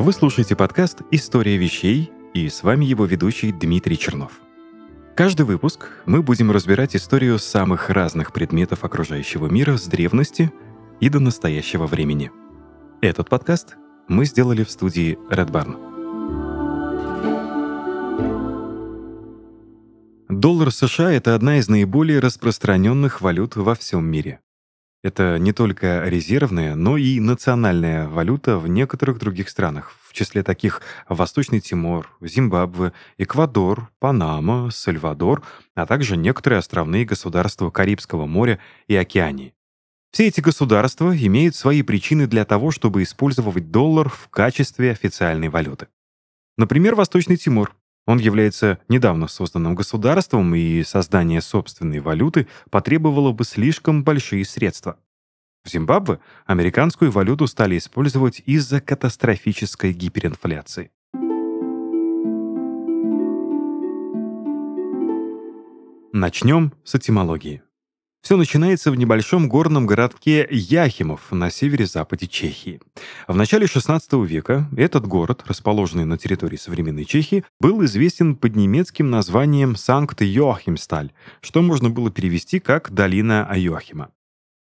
Вы слушаете подкаст «История вещей» и с вами его ведущий Дмитрий Чернов. Каждый выпуск мы будем разбирать историю самых разных предметов окружающего мира с древности и до настоящего времени. Этот подкаст мы сделали в студии Red Barn. Доллар США — это одна из наиболее распространенных валют во всем мире. Это не только резервная, но и национальная валюта в некоторых других странах, в числе таких Восточный Тимор, Зимбабве, Эквадор, Панама, Сальвадор, а также некоторые островные государства Карибского моря и Океании. Все эти государства имеют свои причины для того, чтобы использовать доллар в качестве официальной валюты. Например, Восточный Тимор. Он является недавно созданным государством, и создание собственной валюты потребовало бы слишком большие средства. В Зимбабве американскую валюту стали использовать из-за катастрофической гиперинфляции. Начнем с этимологии. Все начинается в небольшом горном городке Яхимов на севере-западе Чехии. В начале XVI века этот город, расположенный на территории современной Чехии, был известен под немецким названием Санкт-Йоахимсталь, что можно было перевести как «долина Айохима».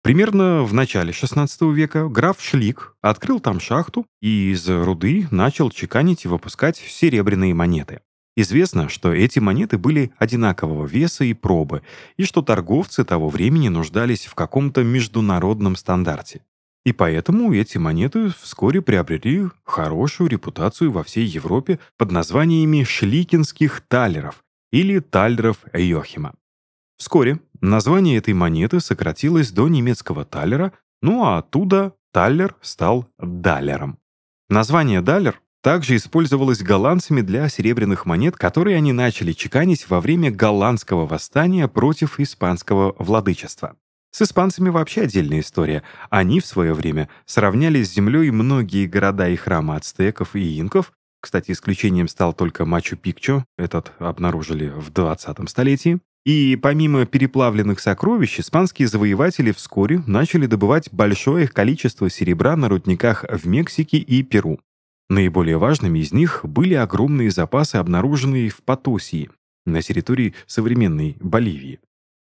Примерно в начале XVI века граф Шлик открыл там шахту и из руды начал чеканить и выпускать серебряные монеты. Известно, что эти монеты были одинакового веса и пробы, и что торговцы того времени нуждались в каком-то международном стандарте. И поэтому эти монеты вскоре приобрели хорошую репутацию во всей Европе под названиями шликинских талеров или талеров Эйохима. Вскоре название этой монеты сократилось до немецкого талера, ну а оттуда талер стал далером. Название далер также использовалось голландцами для серебряных монет, которые они начали чеканить во время голландского восстания против испанского владычества. С испанцами вообще отдельная история. Они в свое время сравняли с землей многие города и храмы ацтеков и инков. Кстати, исключением стал только Мачу-Пикчу, этот обнаружили в 20 столетии. И помимо переплавленных сокровищ, испанские завоеватели вскоре начали добывать большое количество серебра на рудниках в Мексике и Перу. Наиболее важными из них были огромные запасы, обнаруженные в Потосии, на территории современной Боливии.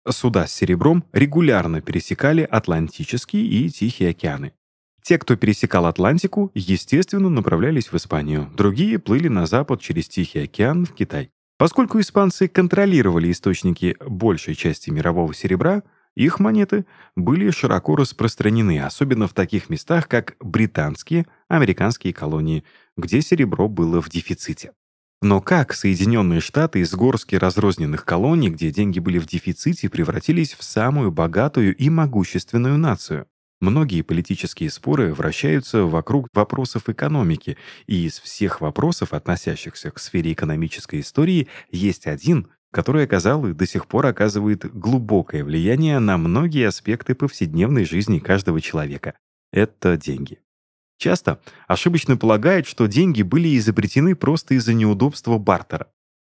Суда с серебром регулярно пересекали Атлантический и Тихий океаны. Те, кто пересекал Атлантику, естественно, направлялись в Испанию, другие плыли на запад через Тихий океан в Китай. Поскольку испанцы контролировали источники большей части мирового серебра, их монеты были широко распространены, особенно в таких местах, как британские, американские колонии, где серебро было в дефиците. Но как Соединенные Штаты из горски разрозненных колоний, где деньги были в дефиците, превратились в самую богатую и могущественную нацию? Многие политические споры вращаются вокруг вопросов экономики, и из всех вопросов, относящихся к сфере экономической истории, есть один, который оказал и до сих пор оказывает глубокое влияние на многие аспекты повседневной жизни каждого человека. Это деньги. Часто ошибочно полагают, что деньги были изобретены просто из-за неудобства бартера.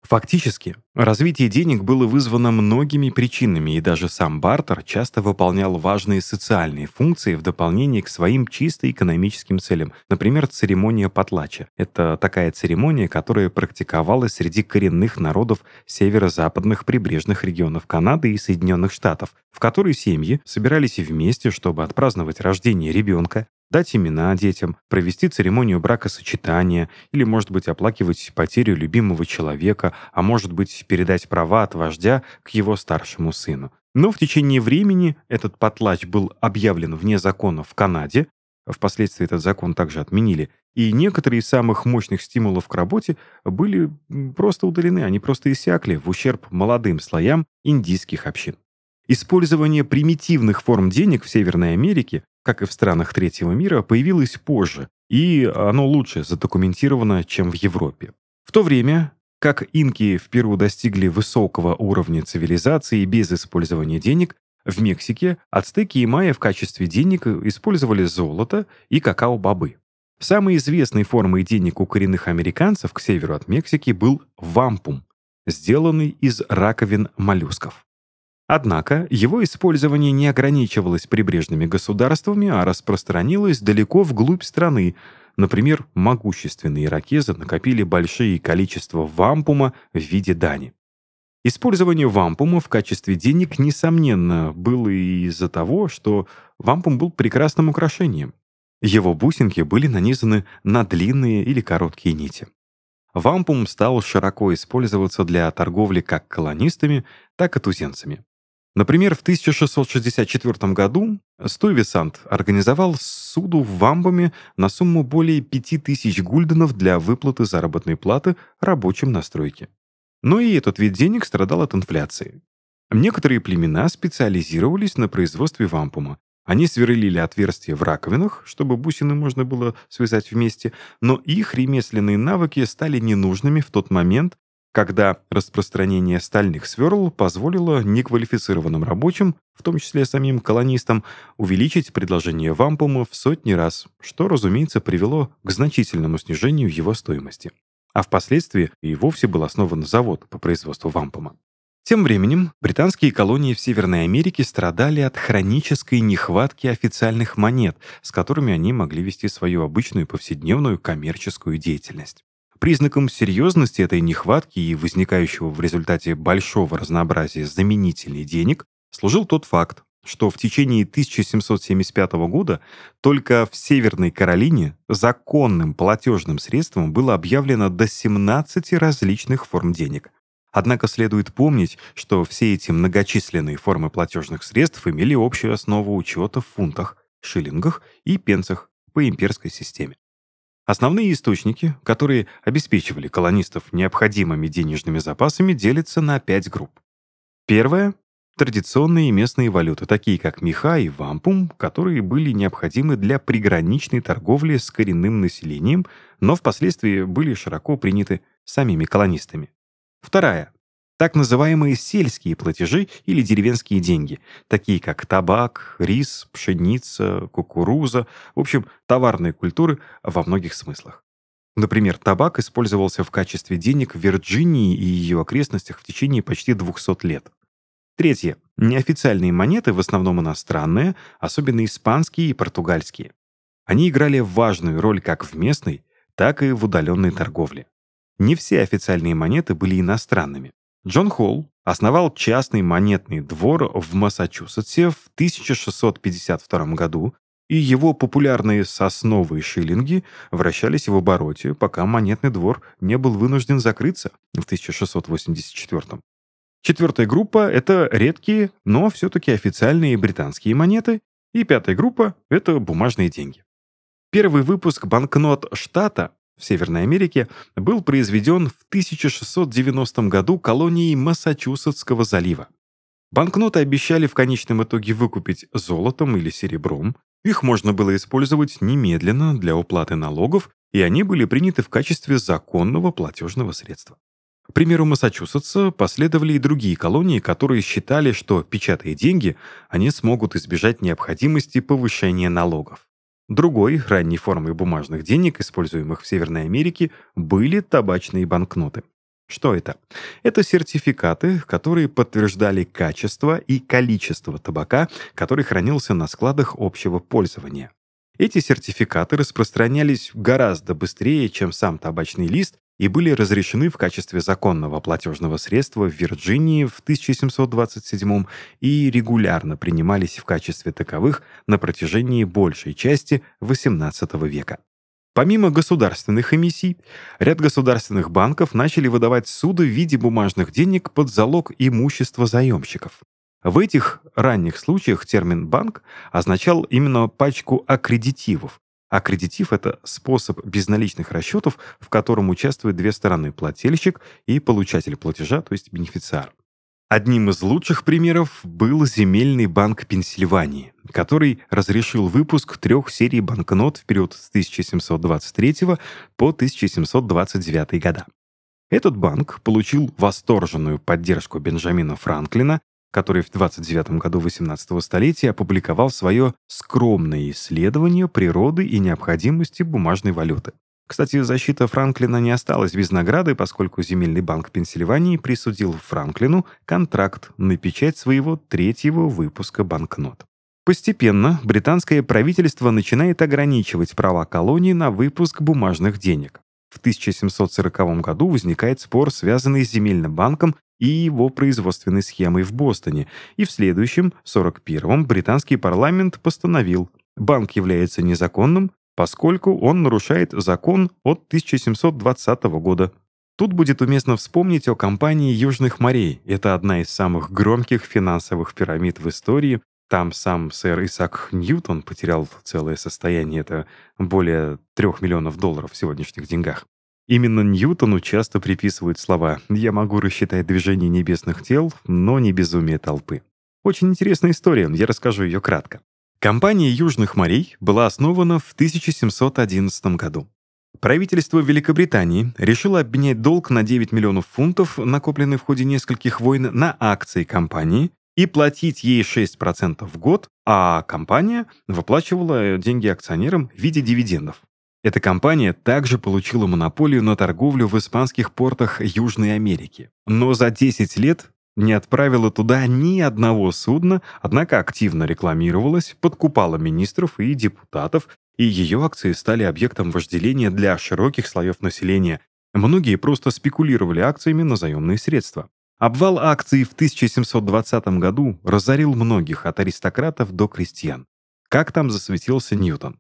Фактически, развитие денег было вызвано многими причинами, и даже сам бартер часто выполнял важные социальные функции в дополнение к своим чисто экономическим целям. Например, церемония потлача. Это такая церемония, которая практиковалась среди коренных народов северо-западных прибрежных регионов Канады и Соединенных Штатов, в которой семьи собирались вместе, чтобы отпраздновать рождение ребенка, дать имена детям, провести церемонию бракосочетания или, может быть, оплакивать потерю любимого человека, а может быть, передать права от вождя к его старшему сыну. Но в течение времени этот потлач был объявлен вне закона в Канаде, впоследствии этот закон также отменили, и некоторые из самых мощных стимулов к работе были просто удалены, они просто иссякли в ущерб молодым слоям индийских общин. Использование примитивных форм денег в Северной Америке как и в странах третьего мира, появилось позже, и оно лучше задокументировано, чем в Европе. В то время, как инки в Перу достигли высокого уровня цивилизации без использования денег, в Мексике ацтеки и майя в качестве денег использовали золото и какао-бобы. Самой известной формой денег у коренных американцев к северу от Мексики был вампум, сделанный из раковин моллюсков. Однако его использование не ограничивалось прибрежными государствами, а распространилось далеко вглубь страны, Например, могущественные иракезы накопили большие количества вампума в виде дани. Использование вампума в качестве денег, несомненно, было из-за того, что вампум был прекрасным украшением. Его бусинки были нанизаны на длинные или короткие нити. Вампум стал широко использоваться для торговли как колонистами, так и туземцами. Например, в 1664 году Стuyвесант организовал суду в Вамбаме на сумму более 5000 гульденов для выплаты заработной платы рабочим на стройке. Но и этот вид денег страдал от инфляции. Некоторые племена специализировались на производстве вампума. Они сверлили отверстия в раковинах, чтобы бусины можно было связать вместе, но их ремесленные навыки стали ненужными в тот момент, когда распространение стальных сверл позволило неквалифицированным рабочим, в том числе самим колонистам, увеличить предложение вампума в сотни раз, что, разумеется, привело к значительному снижению его стоимости а впоследствии и вовсе был основан завод по производству вампума. Тем временем британские колонии в Северной Америке страдали от хронической нехватки официальных монет, с которыми они могли вести свою обычную повседневную коммерческую деятельность. Признаком серьезности этой нехватки и возникающего в результате большого разнообразия заменителей денег служил тот факт, что в течение 1775 года только в Северной Каролине законным платежным средством было объявлено до 17 различных форм денег. Однако следует помнить, что все эти многочисленные формы платежных средств имели общую основу учета в фунтах, шиллингах и пенсах по имперской системе. Основные источники, которые обеспечивали колонистов необходимыми денежными запасами, делятся на пять групп. Первая традиционные местные валюты, такие как меха и вампум, которые были необходимы для приграничной торговли с коренным населением, но впоследствии были широко приняты самими колонистами. Вторая. Так называемые сельские платежи или деревенские деньги, такие как табак, рис, пшеница, кукуруза, в общем, товарные культуры во многих смыслах. Например, табак использовался в качестве денег в Вирджинии и ее окрестностях в течение почти 200 лет. Третье. Неофициальные монеты, в основном иностранные, особенно испанские и португальские. Они играли важную роль как в местной, так и в удаленной торговле. Не все официальные монеты были иностранными. Джон Холл основал частный монетный двор в Массачусетсе в 1652 году, и его популярные сосновые шиллинги вращались в обороте, пока монетный двор не был вынужден закрыться в 1684. Четвертая группа — это редкие, но все-таки официальные британские монеты. И пятая группа — это бумажные деньги. Первый выпуск банкнот штата в Северной Америке был произведен в 1690 году колонией Массачусетского залива. Банкноты обещали в конечном итоге выкупить золотом или серебром. Их можно было использовать немедленно для уплаты налогов, и они были приняты в качестве законного платежного средства. К примеру Массачусетса последовали и другие колонии, которые считали, что, печатая деньги, они смогут избежать необходимости повышения налогов. Другой, ранней формой бумажных денег, используемых в Северной Америке, были табачные банкноты. Что это? Это сертификаты, которые подтверждали качество и количество табака, который хранился на складах общего пользования. Эти сертификаты распространялись гораздо быстрее, чем сам табачный лист, и были разрешены в качестве законного платежного средства в Вирджинии в 1727 и регулярно принимались в качестве таковых на протяжении большей части XVIII века. Помимо государственных эмиссий, ряд государственных банков начали выдавать суды в виде бумажных денег под залог имущества заемщиков. В этих ранних случаях термин «банк» означал именно пачку аккредитивов, Аккредитив — это способ безналичных расчетов, в котором участвуют две стороны — плательщик и получатель платежа, то есть бенефициар. Одним из лучших примеров был Земельный банк Пенсильвании, который разрешил выпуск трех серий банкнот в период с 1723 по 1729 года. Этот банк получил восторженную поддержку Бенджамина Франклина который в 29 году 18 столетия опубликовал свое скромное исследование природы и необходимости бумажной валюты. Кстати, защита Франклина не осталась без награды, поскольку Земельный банк Пенсильвании присудил Франклину контракт на печать своего третьего выпуска банкнот. Постепенно британское правительство начинает ограничивать права колонии на выпуск бумажных денег. В 1740 году возникает спор, связанный с земельным банком и его производственной схемой в Бостоне, и в следующем, 41-м, британский парламент постановил, банк является незаконным, поскольку он нарушает закон от 1720 года. Тут будет уместно вспомнить о компании Южных морей. Это одна из самых громких финансовых пирамид в истории. Там сам сэр Исаак Ньютон потерял целое состояние, это более трех миллионов долларов в сегодняшних деньгах. Именно Ньютону часто приписывают слова «я могу рассчитать движение небесных тел, но не безумие толпы». Очень интересная история, я расскажу ее кратко. Компания Южных морей была основана в 1711 году. Правительство Великобритании решило обменять долг на 9 миллионов фунтов, накопленный в ходе нескольких войн, на акции компании и платить ей 6% в год, а компания выплачивала деньги акционерам в виде дивидендов. Эта компания также получила монополию на торговлю в испанских портах Южной Америки. Но за 10 лет не отправила туда ни одного судна, однако активно рекламировалась, подкупала министров и депутатов, и ее акции стали объектом вожделения для широких слоев населения. Многие просто спекулировали акциями на заемные средства. Обвал акций в 1720 году разорил многих, от аристократов до крестьян. Как там засветился Ньютон?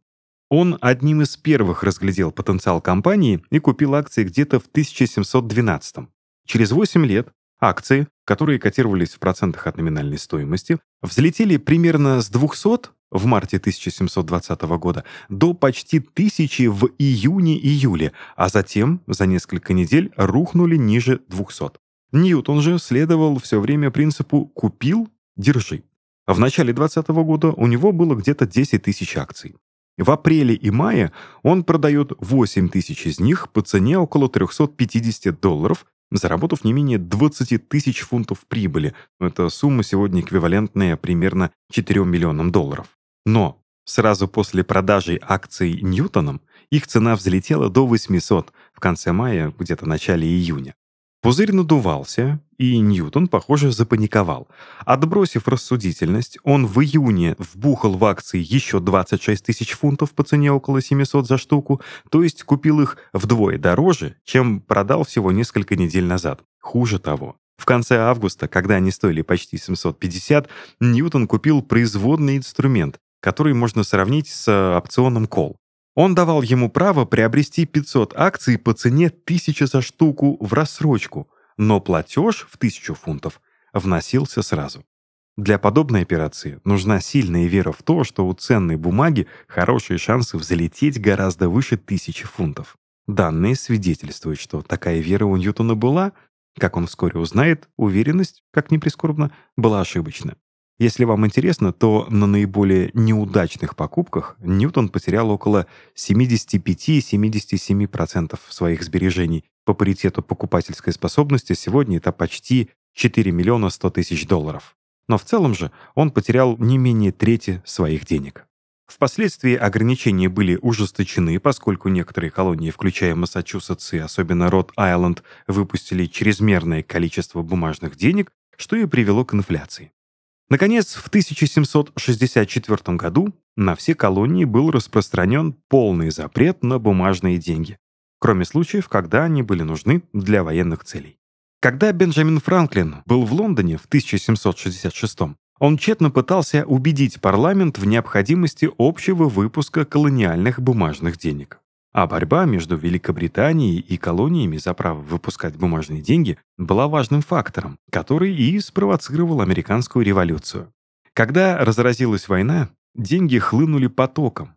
Он одним из первых разглядел потенциал компании и купил акции где-то в 1712. Через 8 лет акции, которые котировались в процентах от номинальной стоимости, взлетели примерно с 200 в марте 1720 года до почти 1000 в июне-июле, а затем за несколько недель рухнули ниже 200. Ньютон же следовал все время принципу «купил, держи». В начале 2020 года у него было где-то 10 тысяч акций. В апреле и мае он продает 8 тысяч из них по цене около 350 долларов, заработав не менее 20 тысяч фунтов прибыли. Это сумма сегодня эквивалентная примерно 4 миллионам долларов. Но сразу после продажи акций Ньютоном их цена взлетела до 800 в конце мая, где-то начале июня. Пузырь надувался, и Ньютон, похоже, запаниковал. Отбросив рассудительность, он в июне вбухал в акции еще 26 тысяч фунтов по цене около 700 за штуку, то есть купил их вдвое дороже, чем продал всего несколько недель назад. Хуже того, в конце августа, когда они стоили почти 750, Ньютон купил производный инструмент, который можно сравнить с опционом кол. Он давал ему право приобрести 500 акций по цене 1000 за штуку в рассрочку, но платеж в 1000 фунтов вносился сразу. Для подобной операции нужна сильная вера в то, что у ценной бумаги хорошие шансы взлететь гораздо выше тысячи фунтов. Данные свидетельствуют, что такая вера у Ньютона была, как он вскоре узнает, уверенность, как ни прискорбно, была ошибочна. Если вам интересно, то на наиболее неудачных покупках Ньютон потерял около 75-77% своих сбережений. По паритету покупательской способности сегодня это почти 4 миллиона 100 тысяч долларов. Но в целом же он потерял не менее трети своих денег. Впоследствии ограничения были ужесточены, поскольку некоторые колонии, включая Массачусетс и особенно Род-Айленд, выпустили чрезмерное количество бумажных денег, что и привело к инфляции. Наконец, в 1764 году на все колонии был распространен полный запрет на бумажные деньги, кроме случаев, когда они были нужны для военных целей. Когда Бенджамин Франклин был в Лондоне в 1766 он тщетно пытался убедить парламент в необходимости общего выпуска колониальных бумажных денег. А борьба между Великобританией и колониями за право выпускать бумажные деньги была важным фактором, который и спровоцировал американскую революцию. Когда разразилась война, деньги хлынули потоком,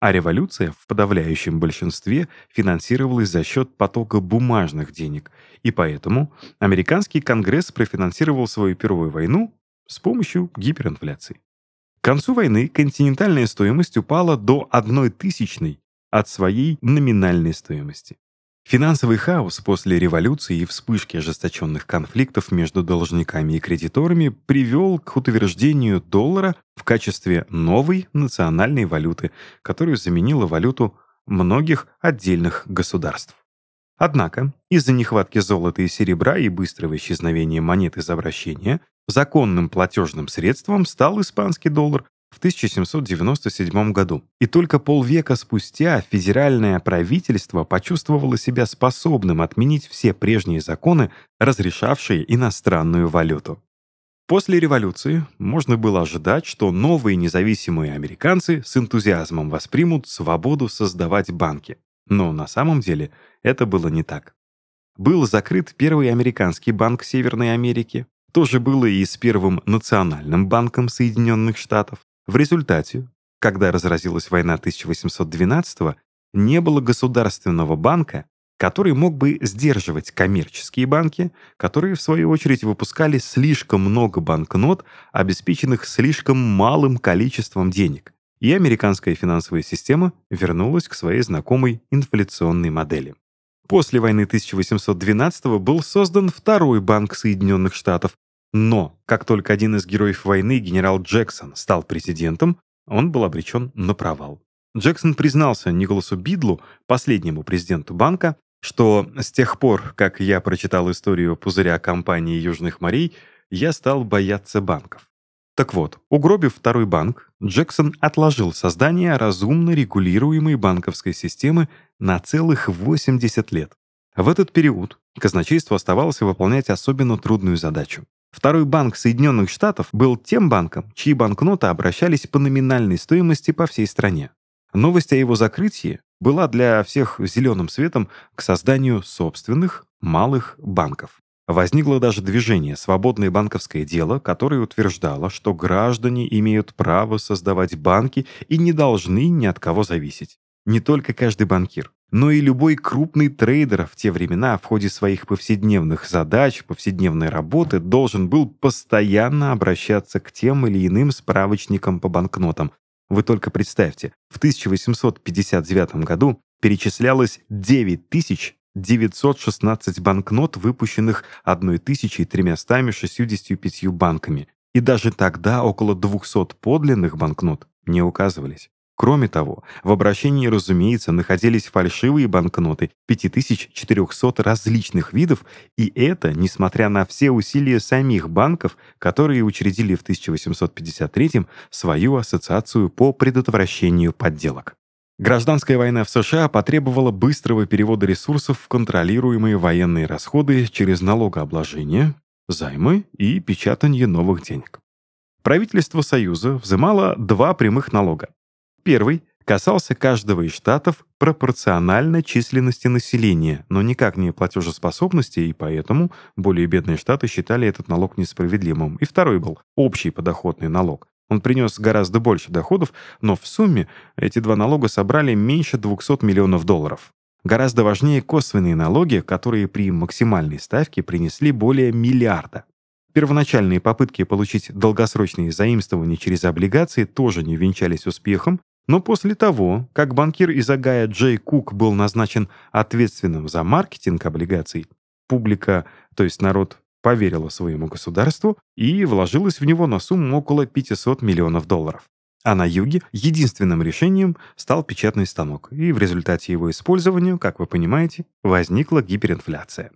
а революция в подавляющем большинстве финансировалась за счет потока бумажных денег, и поэтому американский конгресс профинансировал свою первую войну с помощью гиперинфляции. К концу войны континентальная стоимость упала до одной тысячной от своей номинальной стоимости. Финансовый хаос после революции и вспышки ожесточенных конфликтов между должниками и кредиторами привел к утверждению доллара в качестве новой национальной валюты, которую заменила валюту многих отдельных государств. Однако, из-за нехватки золота и серебра и быстрого исчезновения монет из обращения, законным платежным средством стал испанский доллар, в 1797 году. И только полвека спустя федеральное правительство почувствовало себя способным отменить все прежние законы, разрешавшие иностранную валюту. После революции можно было ожидать, что новые независимые американцы с энтузиазмом воспримут свободу создавать банки. Но на самом деле это было не так. Был закрыт первый американский банк Северной Америки, то же было и с первым национальным банком Соединенных Штатов. В результате, когда разразилась война 1812 не было государственного банка, который мог бы сдерживать коммерческие банки, которые, в свою очередь, выпускали слишком много банкнот, обеспеченных слишком малым количеством денег, и американская финансовая система вернулась к своей знакомой инфляционной модели. После войны 1812 был создан второй банк Соединенных Штатов, но как только один из героев войны, генерал Джексон, стал президентом, он был обречен на провал. Джексон признался Николасу Бидлу, последнему президенту банка, что с тех пор, как я прочитал историю пузыря компании Южных морей, я стал бояться банков. Так вот, угробив второй банк, Джексон отложил создание разумно регулируемой банковской системы на целых 80 лет. В этот период казначейство оставалось выполнять особенно трудную задачу. Второй банк Соединенных Штатов был тем банком, чьи банкноты обращались по номинальной стоимости по всей стране. Новость о его закрытии была для всех зеленым светом к созданию собственных малых банков. Возникло даже движение «Свободное банковское дело», которое утверждало, что граждане имеют право создавать банки и не должны ни от кого зависеть. Не только каждый банкир, но и любой крупный трейдер в те времена в ходе своих повседневных задач, повседневной работы должен был постоянно обращаться к тем или иным справочникам по банкнотам, вы только представьте, в 1859 году перечислялось 9916 банкнот, выпущенных 1365 банками. И даже тогда около 200 подлинных банкнот не указывались. Кроме того, в обращении, разумеется, находились фальшивые банкноты 5400 различных видов, и это несмотря на все усилия самих банков, которые учредили в 1853 свою ассоциацию по предотвращению подделок. Гражданская война в США потребовала быстрого перевода ресурсов в контролируемые военные расходы через налогообложение, займы и печатание новых денег. Правительство Союза взимало два прямых налога Первый касался каждого из штатов пропорционально численности населения, но никак не платежеспособности, и поэтому более бедные штаты считали этот налог несправедливым. И второй был общий подоходный налог. Он принес гораздо больше доходов, но в сумме эти два налога собрали меньше 200 миллионов долларов. Гораздо важнее косвенные налоги, которые при максимальной ставке принесли более миллиарда. Первоначальные попытки получить долгосрочные заимствования через облигации тоже не венчались успехом, но после того, как банкир из Агая Джей Кук был назначен ответственным за маркетинг облигаций, публика, то есть народ, поверила своему государству и вложилась в него на сумму около 500 миллионов долларов. А на юге единственным решением стал печатный станок, и в результате его использования, как вы понимаете, возникла гиперинфляция.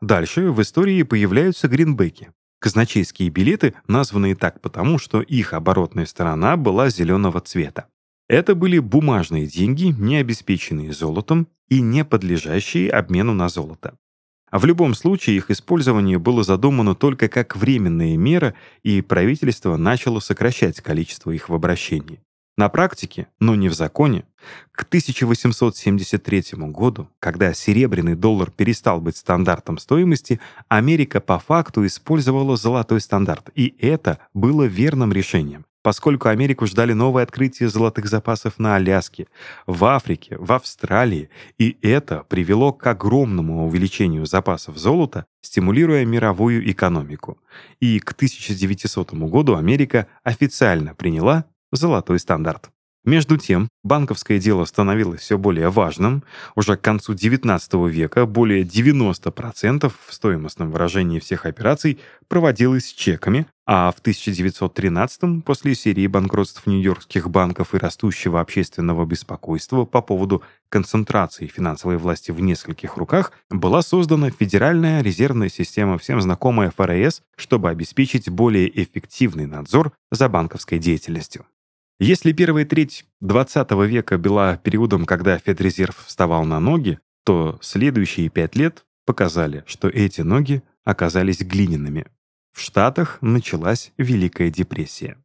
Дальше в истории появляются гринбеки. Казначейские билеты, названные так потому, что их оборотная сторона была зеленого цвета. Это были бумажные деньги, не обеспеченные золотом и не подлежащие обмену на золото. А в любом случае их использование было задумано только как временная мера, и правительство начало сокращать количество их в обращении. На практике, но не в законе, к 1873 году, когда серебряный доллар перестал быть стандартом стоимости, Америка по факту использовала золотой стандарт, и это было верным решением поскольку Америку ждали новые открытия золотых запасов на Аляске, в Африке, в Австралии, и это привело к огромному увеличению запасов золота, стимулируя мировую экономику. И к 1900 году Америка официально приняла золотой стандарт. Между тем, банковское дело становилось все более важным. Уже к концу XIX века более 90% в стоимостном выражении всех операций проводилось чеками, а в 1913 после серии банкротств нью-йоркских банков и растущего общественного беспокойства по поводу концентрации финансовой власти в нескольких руках, была создана Федеральная резервная система, всем знакомая ФРС, чтобы обеспечить более эффективный надзор за банковской деятельностью. Если первая треть 20 века была периодом, когда Федрезерв вставал на ноги, то следующие пять лет показали, что эти ноги оказались глиняными. В Штатах началась Великая депрессия.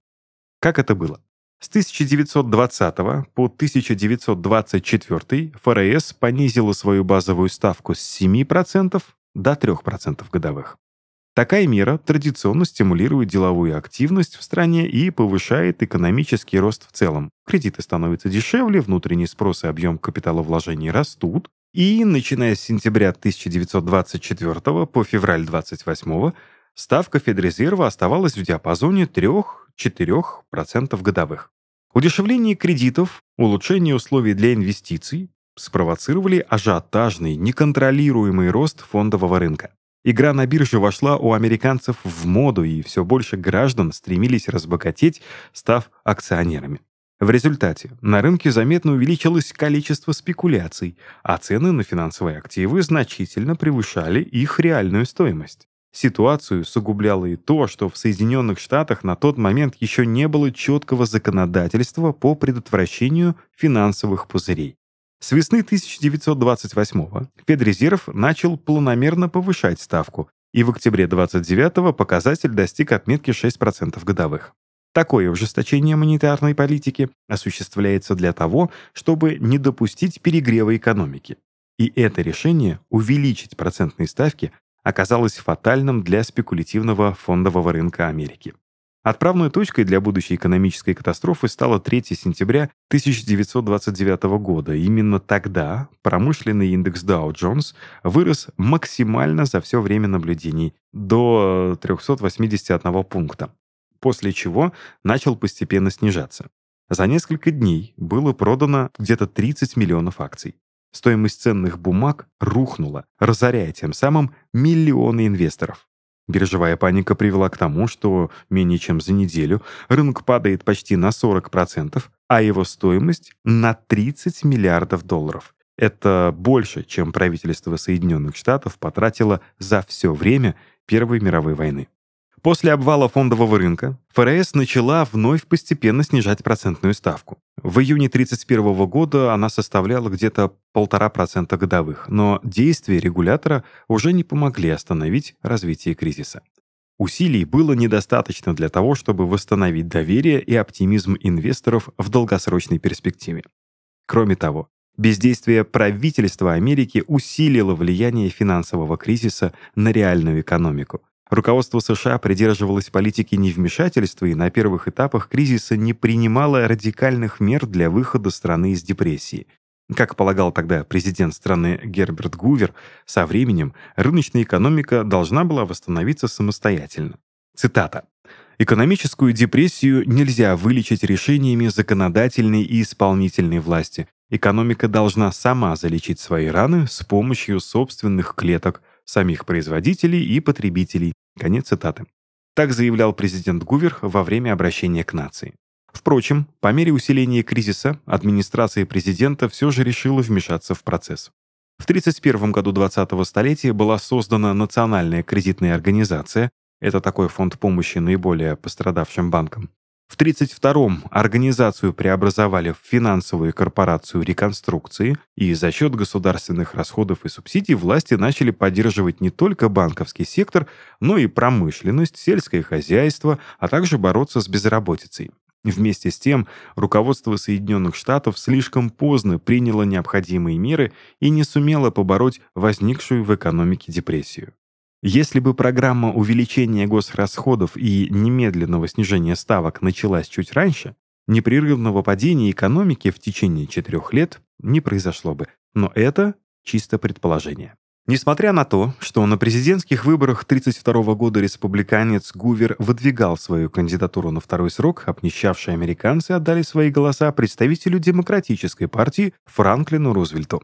Как это было? С 1920 по 1924 ФРС понизила свою базовую ставку с 7% до 3% годовых. Такая мера традиционно стимулирует деловую активность в стране и повышает экономический рост в целом. Кредиты становятся дешевле, внутренний спрос и объем капиталовложений растут, и, начиная с сентября 1924 по февраль 28 ставка Федрезерва оставалась в диапазоне 3-4% годовых. Удешевление кредитов, улучшение условий для инвестиций спровоцировали ажиотажный, неконтролируемый рост фондового рынка. Игра на бирже вошла у американцев в моду, и все больше граждан стремились разбогатеть, став акционерами. В результате на рынке заметно увеличилось количество спекуляций, а цены на финансовые активы значительно превышали их реальную стоимость. Ситуацию усугубляло и то, что в Соединенных Штатах на тот момент еще не было четкого законодательства по предотвращению финансовых пузырей. С весны 1928-го Федрезерв начал планомерно повышать ставку, и в октябре 29-го показатель достиг отметки 6% годовых. Такое ужесточение монетарной политики осуществляется для того, чтобы не допустить перегрева экономики. И это решение увеличить процентные ставки оказалось фатальным для спекулятивного фондового рынка Америки. Отправной точкой для будущей экономической катастрофы стало 3 сентября 1929 года. Именно тогда промышленный индекс Dow Jones вырос максимально за все время наблюдений до 381 пункта, после чего начал постепенно снижаться. За несколько дней было продано где-то 30 миллионов акций. Стоимость ценных бумаг рухнула, разоряя тем самым миллионы инвесторов. Биржевая паника привела к тому, что менее чем за неделю рынок падает почти на 40%, а его стоимость — на 30 миллиардов долларов. Это больше, чем правительство Соединенных Штатов потратило за все время Первой мировой войны. После обвала фондового рынка ФРС начала вновь постепенно снижать процентную ставку. В июне 1931 года она составляла где-то 1,5% годовых, но действия регулятора уже не помогли остановить развитие кризиса. Усилий было недостаточно для того, чтобы восстановить доверие и оптимизм инвесторов в долгосрочной перспективе. Кроме того, бездействие правительства Америки усилило влияние финансового кризиса на реальную экономику, Руководство США придерживалось политики невмешательства и на первых этапах кризиса не принимало радикальных мер для выхода страны из депрессии. Как полагал тогда президент страны Герберт Гувер, со временем рыночная экономика должна была восстановиться самостоятельно. Цитата. «Экономическую депрессию нельзя вылечить решениями законодательной и исполнительной власти. Экономика должна сама залечить свои раны с помощью собственных клеток, самих производителей и потребителей. Конец цитаты. Так заявлял президент Гувер во время обращения к нации. Впрочем, по мере усиления кризиса администрация президента все же решила вмешаться в процесс. В 1931 году 20-го столетия была создана Национальная кредитная организация, это такой фонд помощи наиболее пострадавшим банкам, в 1932-м организацию преобразовали в финансовую корпорацию реконструкции, и за счет государственных расходов и субсидий власти начали поддерживать не только банковский сектор, но и промышленность, сельское хозяйство, а также бороться с безработицей. Вместе с тем, руководство Соединенных Штатов слишком поздно приняло необходимые меры и не сумело побороть возникшую в экономике депрессию. Если бы программа увеличения госрасходов и немедленного снижения ставок началась чуть раньше, непрерывного падения экономики в течение четырех лет не произошло бы. Но это чисто предположение. Несмотря на то, что на президентских выборах 1932 года республиканец Гувер выдвигал свою кандидатуру на второй срок, обнищавшие американцы отдали свои голоса представителю демократической партии Франклину Рузвельту.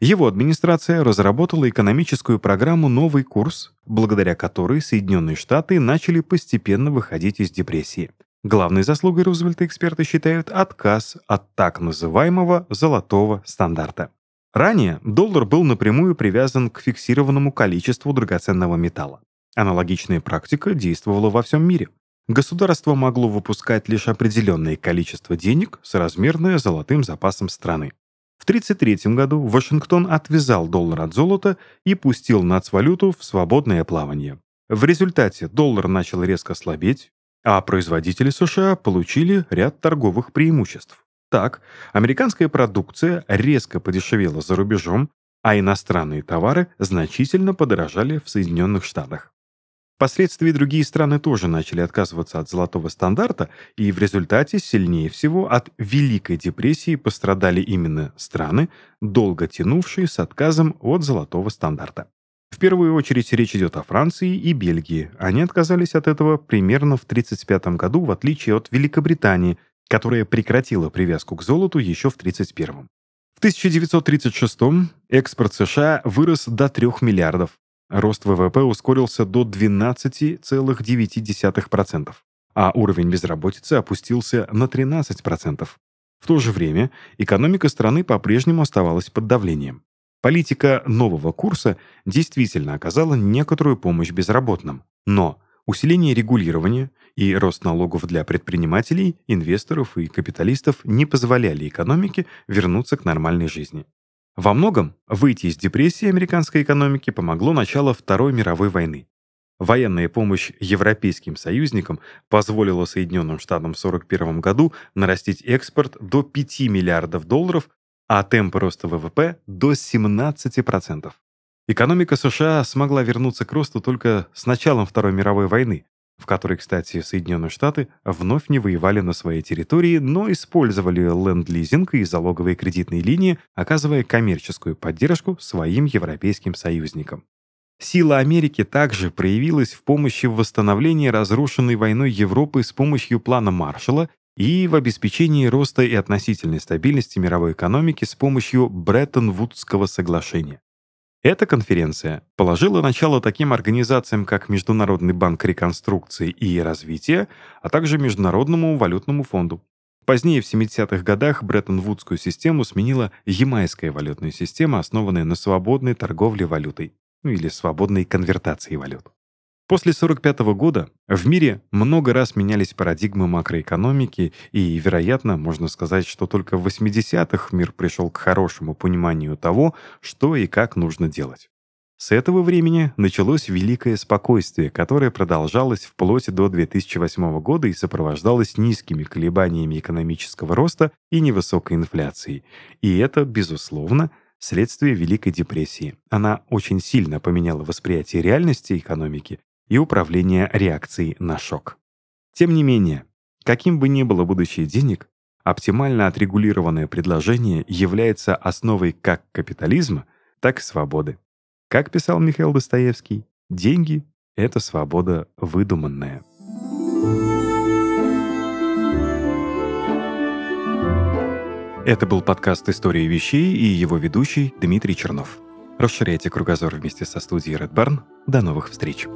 Его администрация разработала экономическую программу «Новый курс», благодаря которой Соединенные Штаты начали постепенно выходить из депрессии. Главной заслугой Рузвельта эксперты считают отказ от так называемого «золотого стандарта». Ранее доллар был напрямую привязан к фиксированному количеству драгоценного металла. Аналогичная практика действовала во всем мире. государство могло выпускать лишь определенное количество денег, соразмерное золотым запасом страны. В 1933 году Вашингтон отвязал доллар от золота и пустил нацвалюту в свободное плавание. В результате доллар начал резко слабеть, а производители США получили ряд торговых преимуществ. Так, американская продукция резко подешевела за рубежом, а иностранные товары значительно подорожали в Соединенных Штатах. Впоследствии другие страны тоже начали отказываться от золотого стандарта, и в результате сильнее всего от Великой депрессии пострадали именно страны, долго тянувшие с отказом от золотого стандарта. В первую очередь речь идет о Франции и Бельгии. Они отказались от этого примерно в 1935 году, в отличие от Великобритании, которая прекратила привязку к золоту еще в 1931. В 1936 экспорт США вырос до 3 миллиардов, Рост ВВП ускорился до 12,9%, а уровень безработицы опустился на 13%. В то же время экономика страны по-прежнему оставалась под давлением. Политика нового курса действительно оказала некоторую помощь безработным, но усиление регулирования и рост налогов для предпринимателей, инвесторов и капиталистов не позволяли экономике вернуться к нормальной жизни. Во многом выйти из депрессии американской экономики помогло начало Второй мировой войны. Военная помощь европейским союзникам позволила Соединенным Штатам в 1941 году нарастить экспорт до 5 миллиардов долларов, а темпы роста ВВП до 17%. Экономика США смогла вернуться к росту только с началом Второй мировой войны, в которой, кстати, Соединенные Штаты вновь не воевали на своей территории, но использовали ленд-лизинг и залоговые кредитные линии, оказывая коммерческую поддержку своим европейским союзникам. Сила Америки также проявилась в помощи в восстановлении разрушенной войной Европы с помощью плана Маршалла и в обеспечении роста и относительной стабильности мировой экономики с помощью Бреттон-Вудского соглашения. Эта конференция положила начало таким организациям, как Международный банк реконструкции и развития, а также Международному валютному фонду. Позднее, в 70-х годах, Бреттон-Вудскую систему сменила Ямайская валютная система, основанная на свободной торговле валютой, ну или свободной конвертации валют. После 1945 года в мире много раз менялись парадигмы макроэкономики, и, вероятно, можно сказать, что только в 80-х мир пришел к хорошему пониманию того, что и как нужно делать. С этого времени началось великое спокойствие, которое продолжалось вплоть до 2008 года и сопровождалось низкими колебаниями экономического роста и невысокой инфляцией. И это, безусловно, следствие Великой депрессии. Она очень сильно поменяла восприятие реальности экономики и управления реакцией на шок. Тем не менее, каким бы ни было будущее денег, оптимально отрегулированное предложение является основой как капитализма, так и свободы. Как писал Михаил Достоевский, деньги — это свобода выдуманная. Это был подкаст «История вещей» и его ведущий Дмитрий Чернов. Расширяйте кругозор вместе со студией Red Barn. До новых встреч!